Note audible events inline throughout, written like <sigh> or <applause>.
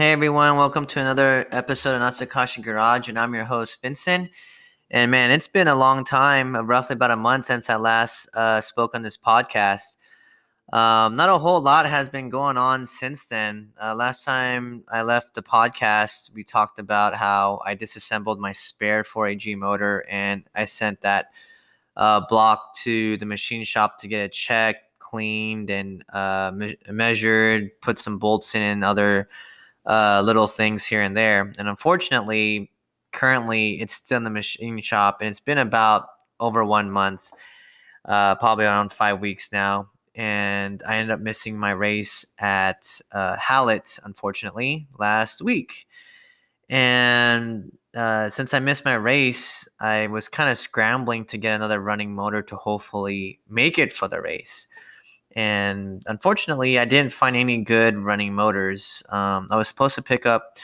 Hey everyone, welcome to another episode of Natsakashi Garage, and I'm your host Vincent. And man, it's been a long time, uh, roughly about a month since I last uh, spoke on this podcast. Um, not a whole lot has been going on since then. Uh, last time I left the podcast, we talked about how I disassembled my spare 4AG motor and I sent that uh, block to the machine shop to get it checked, cleaned, and uh, me- measured, put some bolts in and other uh, little things here and there. And unfortunately, currently it's still in the machine shop and it's been about over one month, uh, probably around five weeks now. And I ended up missing my race at uh, Hallett, unfortunately, last week. And uh, since I missed my race, I was kind of scrambling to get another running motor to hopefully make it for the race and unfortunately, I didn't find any good running motors. Um, I was supposed to pick up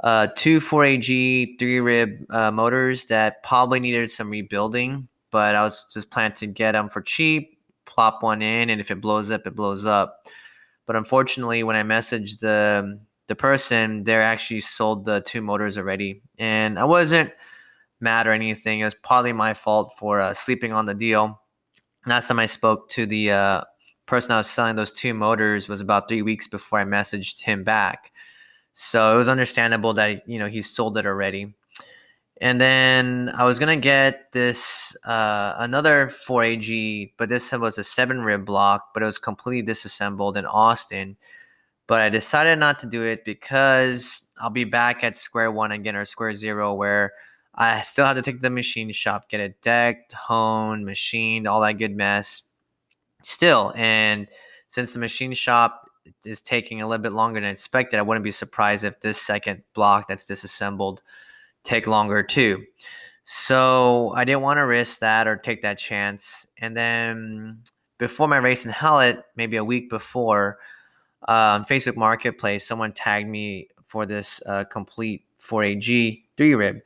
uh, two 4AG three rib uh, motors that probably needed some rebuilding, but I was just planning to get them for cheap, plop one in, and if it blows up, it blows up. But unfortunately, when I messaged the the person, they actually sold the two motors already, and I wasn't mad or anything. It was probably my fault for uh, sleeping on the deal. Last time I spoke to the uh, person I was selling those two motors was about three weeks before I messaged him back. So it was understandable that you know he sold it already. And then I was gonna get this uh, another 4AG, but this was a seven rib block, but it was completely disassembled in Austin. But I decided not to do it because I'll be back at square one again or square zero, where I still had to take the machine shop, get it decked, honed, machined, all that good mess still. And since the machine shop is taking a little bit longer than expected, I wouldn't be surprised if this second block that's disassembled take longer too. So I didn't want to risk that or take that chance. And then before my race in Hallett, maybe a week before, on Facebook Marketplace, someone tagged me for this uh, complete 4AG three rib,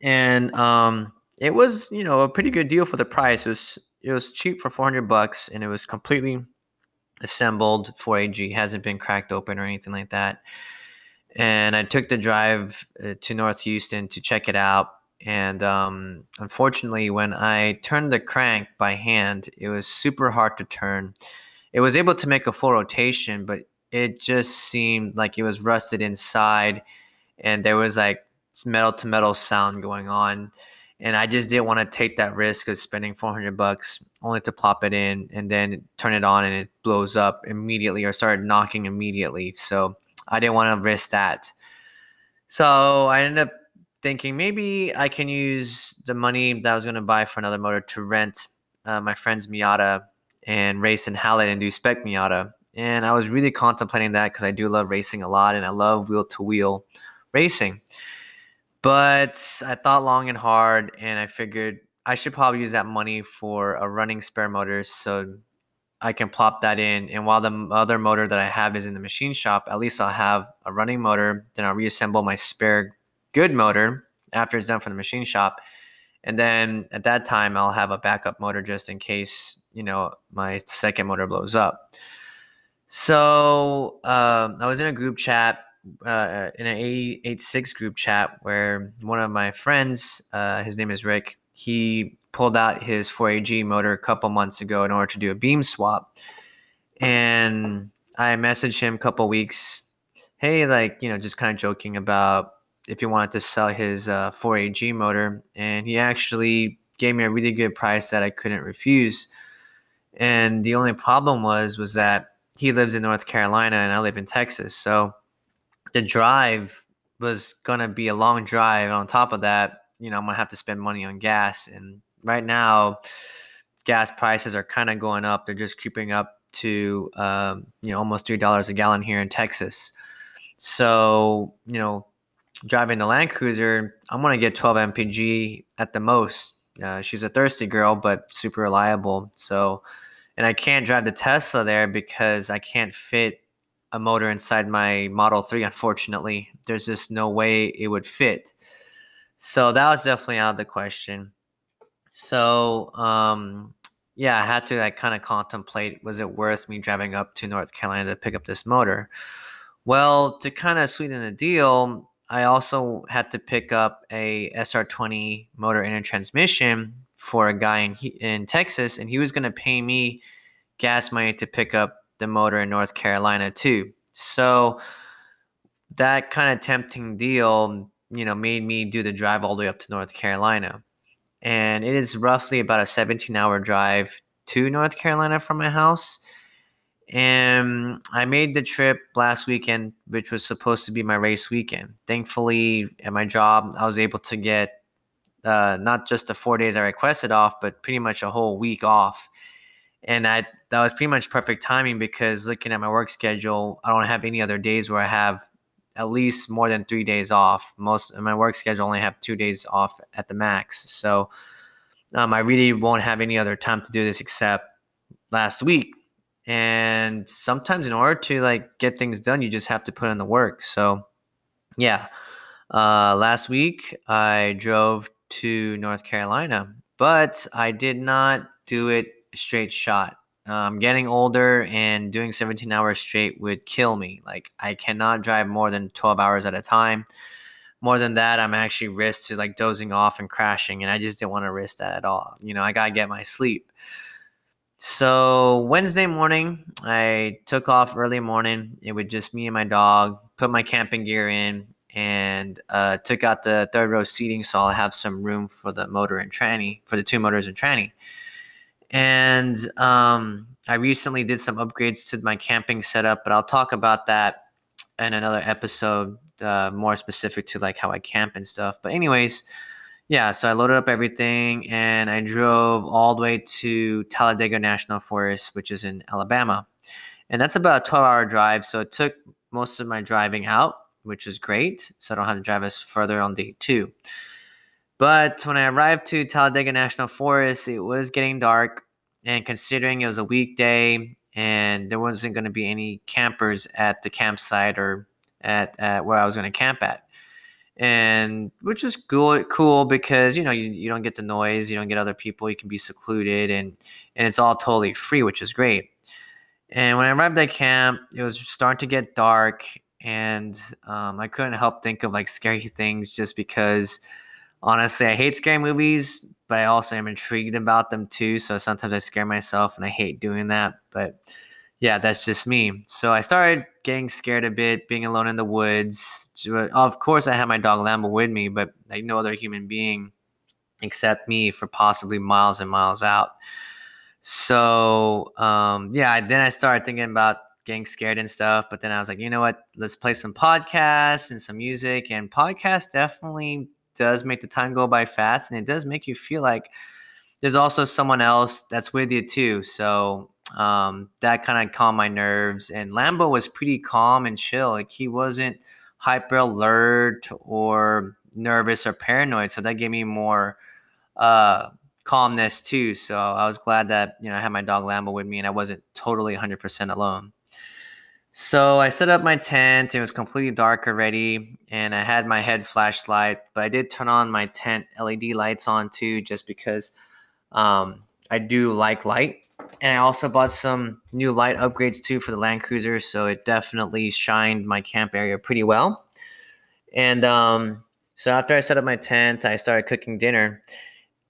and um, it was you know a pretty good deal for the price. It was it was cheap for 400 bucks and it was completely assembled 4AG hasn't been cracked open or anything like that. And I took the drive uh, to North Houston to check it out. And um, unfortunately when I turned the crank by hand it was super hard to turn. It was able to make a full rotation but it just seemed like it was rusted inside and there was like metal to metal sound going on and I just didn't want to take that risk of spending 400 bucks only to plop it in and then turn it on and it blows up immediately or start knocking immediately. So I didn't want to risk that. So I ended up thinking maybe I can use the money that I was going to buy for another motor to rent uh, my friend's Miata and race in Hallett and do spec Miata. And I was really contemplating that because I do love racing a lot and I love wheel to wheel racing. But I thought long and hard, and I figured I should probably use that money for a running spare motor so I can plop that in. And while the other motor that I have is in the machine shop, at least I'll have a running motor. Then I'll reassemble my spare good motor after it's done from the machine shop. And then at that time, I'll have a backup motor just in case, you know, my second motor blows up. So um, I was in a group chat uh, in an 886 group chat where one of my friends, uh, his name is Rick, he pulled out his 4AG motor a couple months ago in order to do a beam swap. And I messaged him a couple weeks, hey, like, you know, just kind of joking about if he wanted to sell his uh, 4AG motor. And he actually gave me a really good price that I couldn't refuse. And the only problem was, was that he lives in North Carolina and I live in Texas. So the drive was gonna be a long drive. On top of that, you know, I'm gonna have to spend money on gas. And right now, gas prices are kind of going up. They're just creeping up to um, you know almost three dollars a gallon here in Texas. So you know, driving the Land Cruiser, I'm gonna get 12 mpg at the most. Uh, she's a thirsty girl, but super reliable. So, and I can't drive the Tesla there because I can't fit a motor inside my Model 3, unfortunately. There's just no way it would fit. So that was definitely out of the question. So, um, yeah, I had to like kind of contemplate was it worth me driving up to North Carolina to pick up this motor? Well, to kind of sweeten the deal, I also had to pick up a SR20 motor inner transmission for a guy in in Texas, and he was going to pay me gas money to pick up the motor in North Carolina too. So that kind of tempting deal, you know, made me do the drive all the way up to North Carolina. And it is roughly about a 17 hour drive to North Carolina from my house. And I made the trip last weekend, which was supposed to be my race weekend. Thankfully, at my job, I was able to get uh, not just the four days I requested off, but pretty much a whole week off. And I that was pretty much perfect timing because looking at my work schedule, I don't have any other days where I have at least more than three days off. Most of my work schedule only have two days off at the max. So um, I really won't have any other time to do this except last week and sometimes in order to like get things done you just have to put in the work so yeah uh, last week i drove to north carolina but i did not do it straight shot um, getting older and doing 17 hours straight would kill me like i cannot drive more than 12 hours at a time more than that i'm actually risk to like dozing off and crashing and i just didn't want to risk that at all you know i gotta get my sleep so Wednesday morning, I took off early morning. It was just me and my dog. Put my camping gear in and uh, took out the third row seating so I'll have some room for the motor and tranny for the two motors and tranny. And um, I recently did some upgrades to my camping setup, but I'll talk about that in another episode, uh, more specific to like how I camp and stuff. But anyways yeah, so I loaded up everything and I drove all the way to Talladega National Forest, which is in Alabama. And that's about a 12 hour drive. So it took most of my driving out, which is great. So I don't have to drive us further on day two. But when I arrived to Talladega National Forest, it was getting dark. And considering it was a weekday and there wasn't going to be any campers at the campsite or at, at where I was going to camp at and which is cool cool because you know you, you don't get the noise you don't get other people you can be secluded and and it's all totally free which is great and when i arrived at camp it was starting to get dark and um, i couldn't help think of like scary things just because honestly i hate scary movies but i also am intrigued about them too so sometimes i scare myself and i hate doing that but yeah, that's just me. So I started getting scared a bit, being alone in the woods. Of course, I had my dog Lambo with me, but like no other human being except me for possibly miles and miles out. So um, yeah, then I started thinking about getting scared and stuff. But then I was like, you know what? Let's play some podcasts and some music. And podcasts definitely does make the time go by fast, and it does make you feel like there's also someone else that's with you too. So um, that kind of calmed my nerves. And Lambo was pretty calm and chill. Like he wasn't hyper alert or nervous or paranoid. So that gave me more uh, calmness too. So I was glad that you know I had my dog Lambo with me and I wasn't totally 100% alone. So I set up my tent. It was completely dark already, and I had my head flashlight. But I did turn on my tent LED lights on too, just because um, I do like light and I also bought some new light upgrades too for the Land Cruiser, so it definitely shined my camp area pretty well. And um, so after I set up my tent, I started cooking dinner,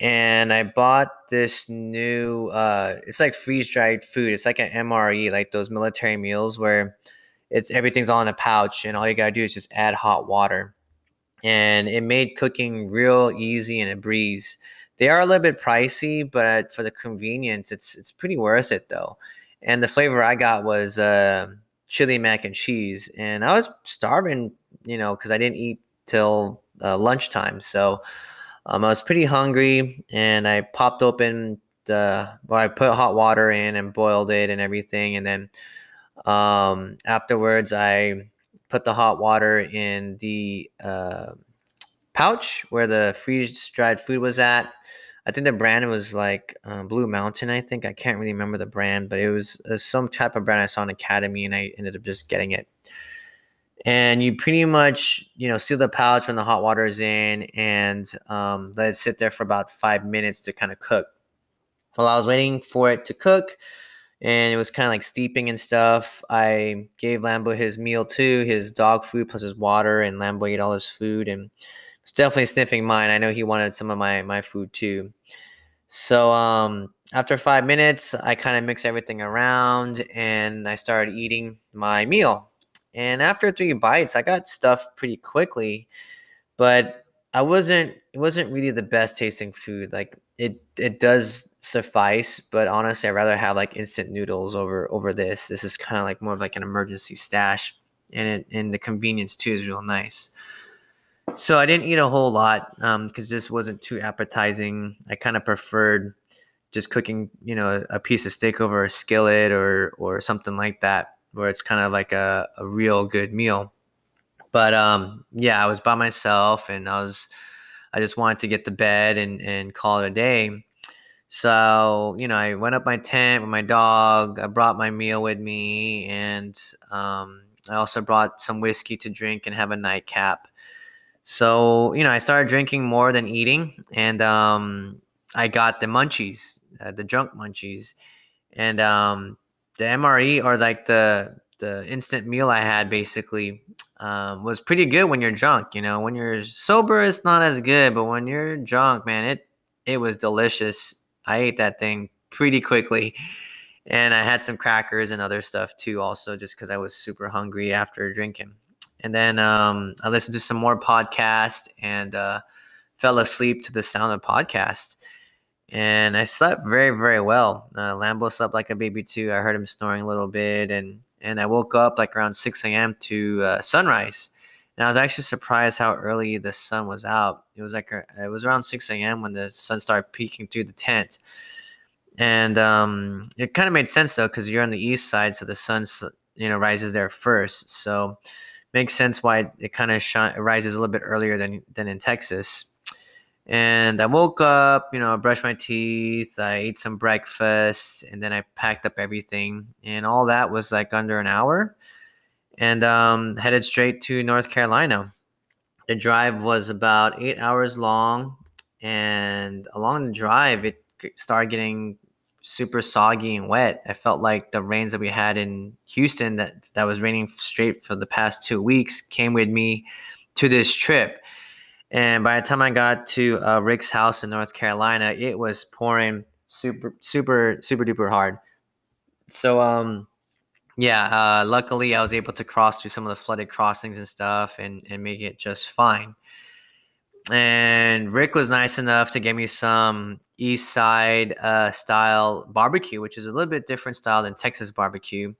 and I bought this new. Uh, it's like freeze dried food. It's like an MRE, like those military meals where it's everything's all in a pouch, and all you gotta do is just add hot water, and it made cooking real easy and a breeze. They are a little bit pricey, but for the convenience, it's it's pretty worth it though. And the flavor I got was uh, chili mac and cheese, and I was starving, you know, because I didn't eat till uh, lunchtime. So um, I was pretty hungry, and I popped open the well, I put hot water in and boiled it and everything, and then um, afterwards I put the hot water in the uh, pouch where the freeze dried food was at I think the brand was like uh, Blue Mountain. I think I can't really remember the brand, but it was uh, some type of brand I saw in Academy, and I ended up just getting it. And you pretty much, you know, seal the pouch when the hot water is in, and um, let it sit there for about five minutes to kind of cook. While I was waiting for it to cook, and it was kind of like steeping and stuff. I gave Lambo his meal too, his dog food plus his water, and Lambo ate all his food and was definitely sniffing mine. I know he wanted some of my my food too. So um, after five minutes, I kind of mixed everything around and I started eating my meal. And after three bites, I got stuffed pretty quickly, but I wasn't. It wasn't really the best tasting food. Like it, it does suffice, but honestly, I'd rather have like instant noodles over over this. This is kind of like more of like an emergency stash, and it and the convenience too is real nice. So I didn't eat a whole lot because um, this wasn't too appetizing. I kind of preferred just cooking, you know, a piece of steak over a skillet or or something like that, where it's kind of like a, a real good meal. But um, yeah, I was by myself and I was I just wanted to get to bed and and call it a day. So you know, I went up my tent with my dog. I brought my meal with me, and um, I also brought some whiskey to drink and have a nightcap. So, you know, I started drinking more than eating, and um, I got the munchies, uh, the drunk munchies, and um, the MRE or like the the instant meal I had basically um, was pretty good when you're drunk. You know, when you're sober, it's not as good, but when you're drunk, man, it it was delicious. I ate that thing pretty quickly, <laughs> and I had some crackers and other stuff too, also just because I was super hungry after drinking. And then um, I listened to some more podcast and uh, fell asleep to the sound of podcast. And I slept very, very well. Uh, Lambo slept like a baby too. I heard him snoring a little bit, and and I woke up like around 6 a.m. to uh, sunrise. And I was actually surprised how early the sun was out. It was like uh, it was around 6 a.m. when the sun started peeking through the tent. And um, it kind of made sense though, because you're on the east side, so the sun you know rises there first. So makes sense why it kind of rises a little bit earlier than than in Texas. And I woke up, you know, I brushed my teeth, I ate some breakfast, and then I packed up everything. And all that was like under an hour. And um, headed straight to North Carolina. The drive was about eight hours long. And along the drive, it started getting super soggy and wet. I felt like the rains that we had in Houston that that was raining straight for the past two weeks came with me to this trip. And by the time I got to uh, Rick's house in North Carolina, it was pouring super, super, super duper hard. So, um, yeah, uh, luckily I was able to cross through some of the flooded crossings and stuff and, and make it just fine. And Rick was nice enough to give me some East Side uh, style barbecue, which is a little bit different style than Texas barbecue.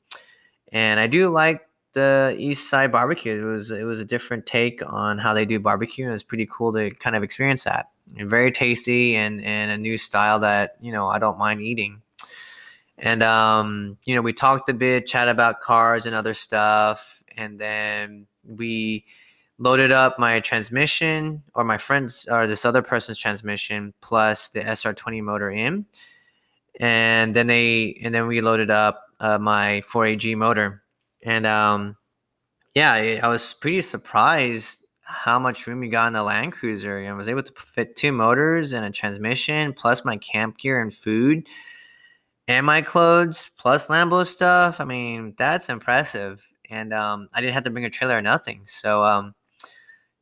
And I do like the East Side barbecue. It was it was a different take on how they do barbecue. It was pretty cool to kind of experience that. And very tasty and and a new style that you know I don't mind eating. And um, you know we talked a bit, chat about cars and other stuff, and then we loaded up my transmission or my friend's or this other person's transmission plus the SR20 motor in, and then they and then we loaded up uh, my 4AG motor, and um, yeah, I, I was pretty surprised how much room you got in the Land Cruiser. I was able to fit two motors and a transmission, plus my camp gear and food, and my clothes, plus Lambo stuff. I mean, that's impressive. And um, I didn't have to bring a trailer or nothing. So um,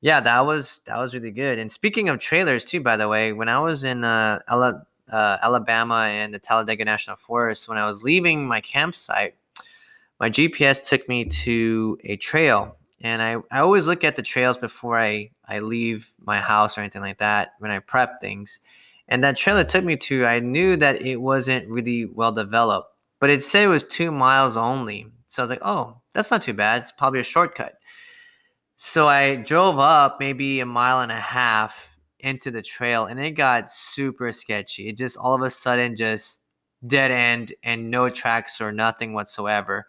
yeah, that was that was really good. And speaking of trailers too, by the way, when I was in uh, Ala- uh, Alabama and the Talladega National Forest, when I was leaving my campsite, my GPS took me to a trail. And I, I always look at the trails before I, I leave my house or anything like that when I prep things. And that trail it took me to, I knew that it wasn't really well developed, but it said it was two miles only. So I was like, oh, that's not too bad. It's probably a shortcut. So I drove up maybe a mile and a half into the trail and it got super sketchy. It just all of a sudden just dead end and no tracks or nothing whatsoever.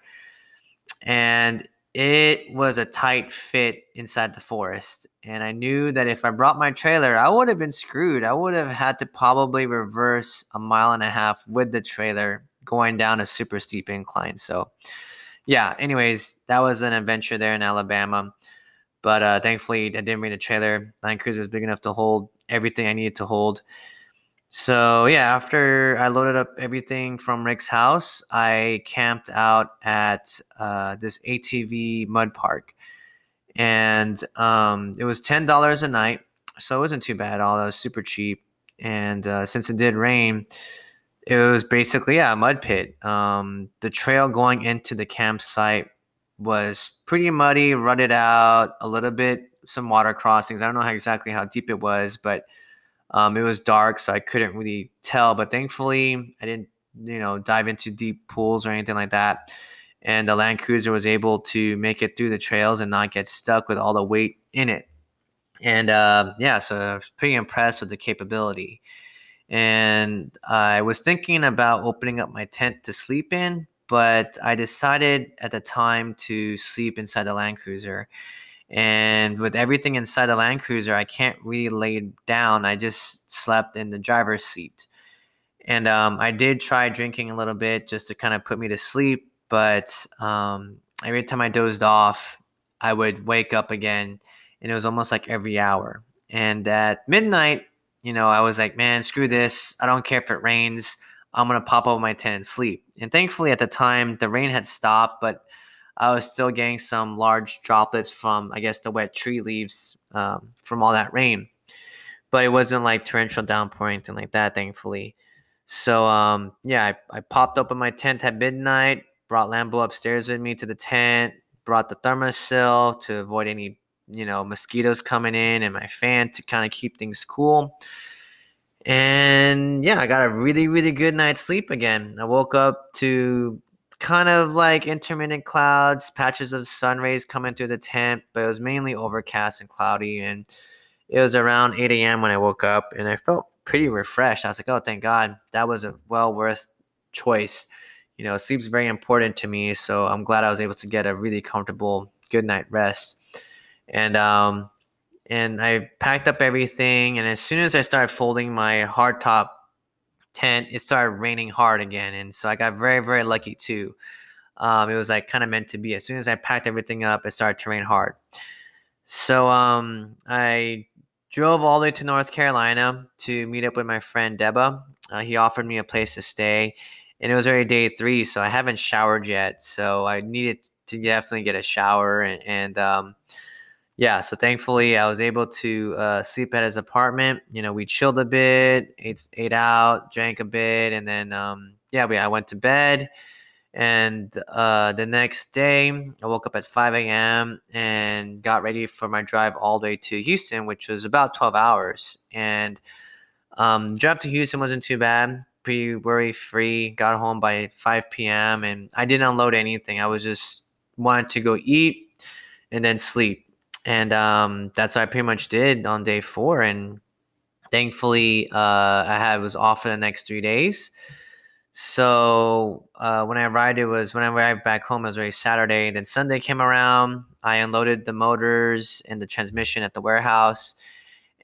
And it was a tight fit inside the forest. And I knew that if I brought my trailer, I would have been screwed. I would have had to probably reverse a mile and a half with the trailer going down a super steep incline. So, yeah, anyways, that was an adventure there in Alabama. But uh, thankfully, I didn't bring a trailer. Land Cruiser was big enough to hold everything I needed to hold. So yeah, after I loaded up everything from Rick's house, I camped out at uh, this ATV mud park, and um, it was ten dollars a night, so it wasn't too bad all. that was super cheap, and uh, since it did rain, it was basically yeah, a mud pit. Um, the trail going into the campsite was pretty muddy, rutted out, a little bit, some water crossings. I don't know how exactly how deep it was, but um, it was dark, so I couldn't really tell. But thankfully, I didn't, you know, dive into deep pools or anything like that. And the Land Cruiser was able to make it through the trails and not get stuck with all the weight in it. And uh, yeah, so I was pretty impressed with the capability. And I was thinking about opening up my tent to sleep in, but I decided at the time to sleep inside the Land Cruiser. And with everything inside the Land Cruiser, I can't really lay down. I just slept in the driver's seat. And um, I did try drinking a little bit just to kind of put me to sleep, but um, every time I dozed off, I would wake up again, and it was almost like every hour. And at midnight, you know, I was like, man, screw this. I don't care if it rains. I'm going to pop up my tent and sleep. And thankfully, at the time, the rain had stopped, but I was still getting some large droplets from, I guess, the wet tree leaves um, from all that rain. But it wasn't like torrential downpour or anything like that, thankfully. So, um, yeah, I, I popped open my tent at midnight, brought Lambo upstairs with me to the tent, brought the Thermacell to avoid any, you know, mosquitoes coming in, and my fan to kind of keep things cool. And yeah, I got a really, really good night's sleep again. I woke up to kind of like intermittent clouds, patches of sun rays coming through the tent, but it was mainly overcast and cloudy. And it was around 8 a.m. when I woke up and I felt pretty refreshed. I was like, oh, thank God. That was a well worth choice. You know, sleep's very important to me. So I'm glad I was able to get a really comfortable good night rest. And, um, and I packed up everything. And as soon as I started folding my hardtop tent, it started raining hard again, and so I got very very lucky too. Um, it was like kind of meant to be. As soon as I packed everything up, it started to rain hard. So um, I drove all the way to North Carolina to meet up with my friend Deba. Uh, he offered me a place to stay, and it was already day three, so I haven't showered yet. So I needed to definitely get a shower and, and um, yeah, so thankfully I was able to uh, sleep at his apartment. You know, we chilled a bit, ate, ate out, drank a bit, and then um, yeah, we I went to bed. And uh, the next day, I woke up at 5 a.m. and got ready for my drive all the way to Houston, which was about 12 hours. And um, drive to Houston wasn't too bad, pretty worry free. Got home by 5 p.m. and I didn't unload anything. I was just wanted to go eat and then sleep and um, that's what I pretty much did on day four. And thankfully, uh, I had was off for the next three days. So uh, when I arrived, it was when I arrived back home. It was already Saturday. Then Sunday came around. I unloaded the motors and the transmission at the warehouse,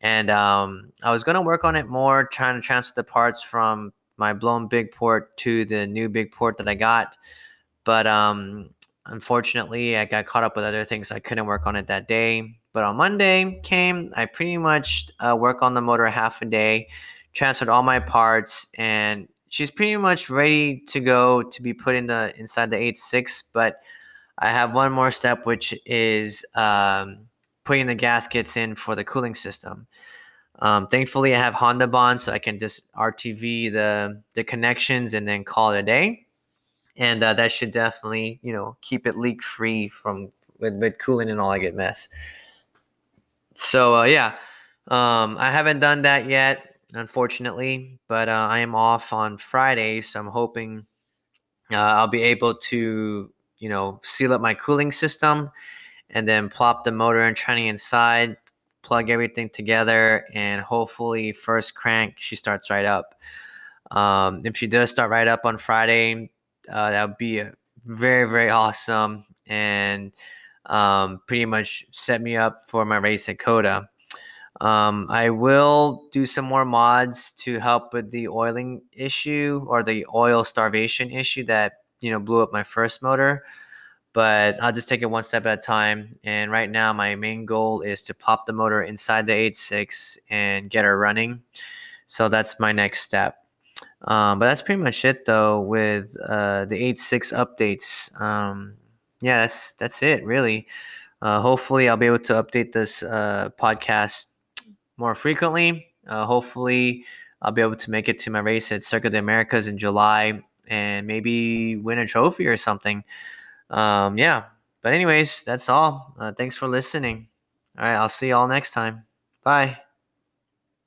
and um, I was gonna work on it more, trying to transfer the parts from my blown big port to the new big port that I got. But um, Unfortunately, I got caught up with other things. I couldn't work on it that day. But on Monday came, I pretty much uh, work on the motor half a day, transferred all my parts, and she's pretty much ready to go to be put in the inside the 8.6. But I have one more step, which is um, putting the gaskets in for the cooling system. Um, thankfully, I have Honda Bond, so I can just RTV the the connections and then call it a day and uh, that should definitely you know keep it leak free from with, with cooling and all that get mess. So uh, yeah um, i haven't done that yet unfortunately but uh, i am off on friday so i'm hoping uh, i'll be able to you know seal up my cooling system and then plop the motor and tranny inside plug everything together and hopefully first crank she starts right up. Um, if she does start right up on friday uh, that would be very very awesome and um, pretty much set me up for my race at COTA. Um, I will do some more mods to help with the oiling issue or the oil starvation issue that you know blew up my first motor. But I'll just take it one step at a time. And right now, my main goal is to pop the motor inside the 8.6 and get her running. So that's my next step. Um, but that's pretty much it though with uh, the 8.6 updates. Um, yeah, that's that's it really. Uh, hopefully, I'll be able to update this uh, podcast more frequently. Uh, hopefully, I'll be able to make it to my race at Circuit de Americas in July and maybe win a trophy or something. Um, yeah. But, anyways, that's all. Uh, thanks for listening. All right. I'll see you all next time. Bye.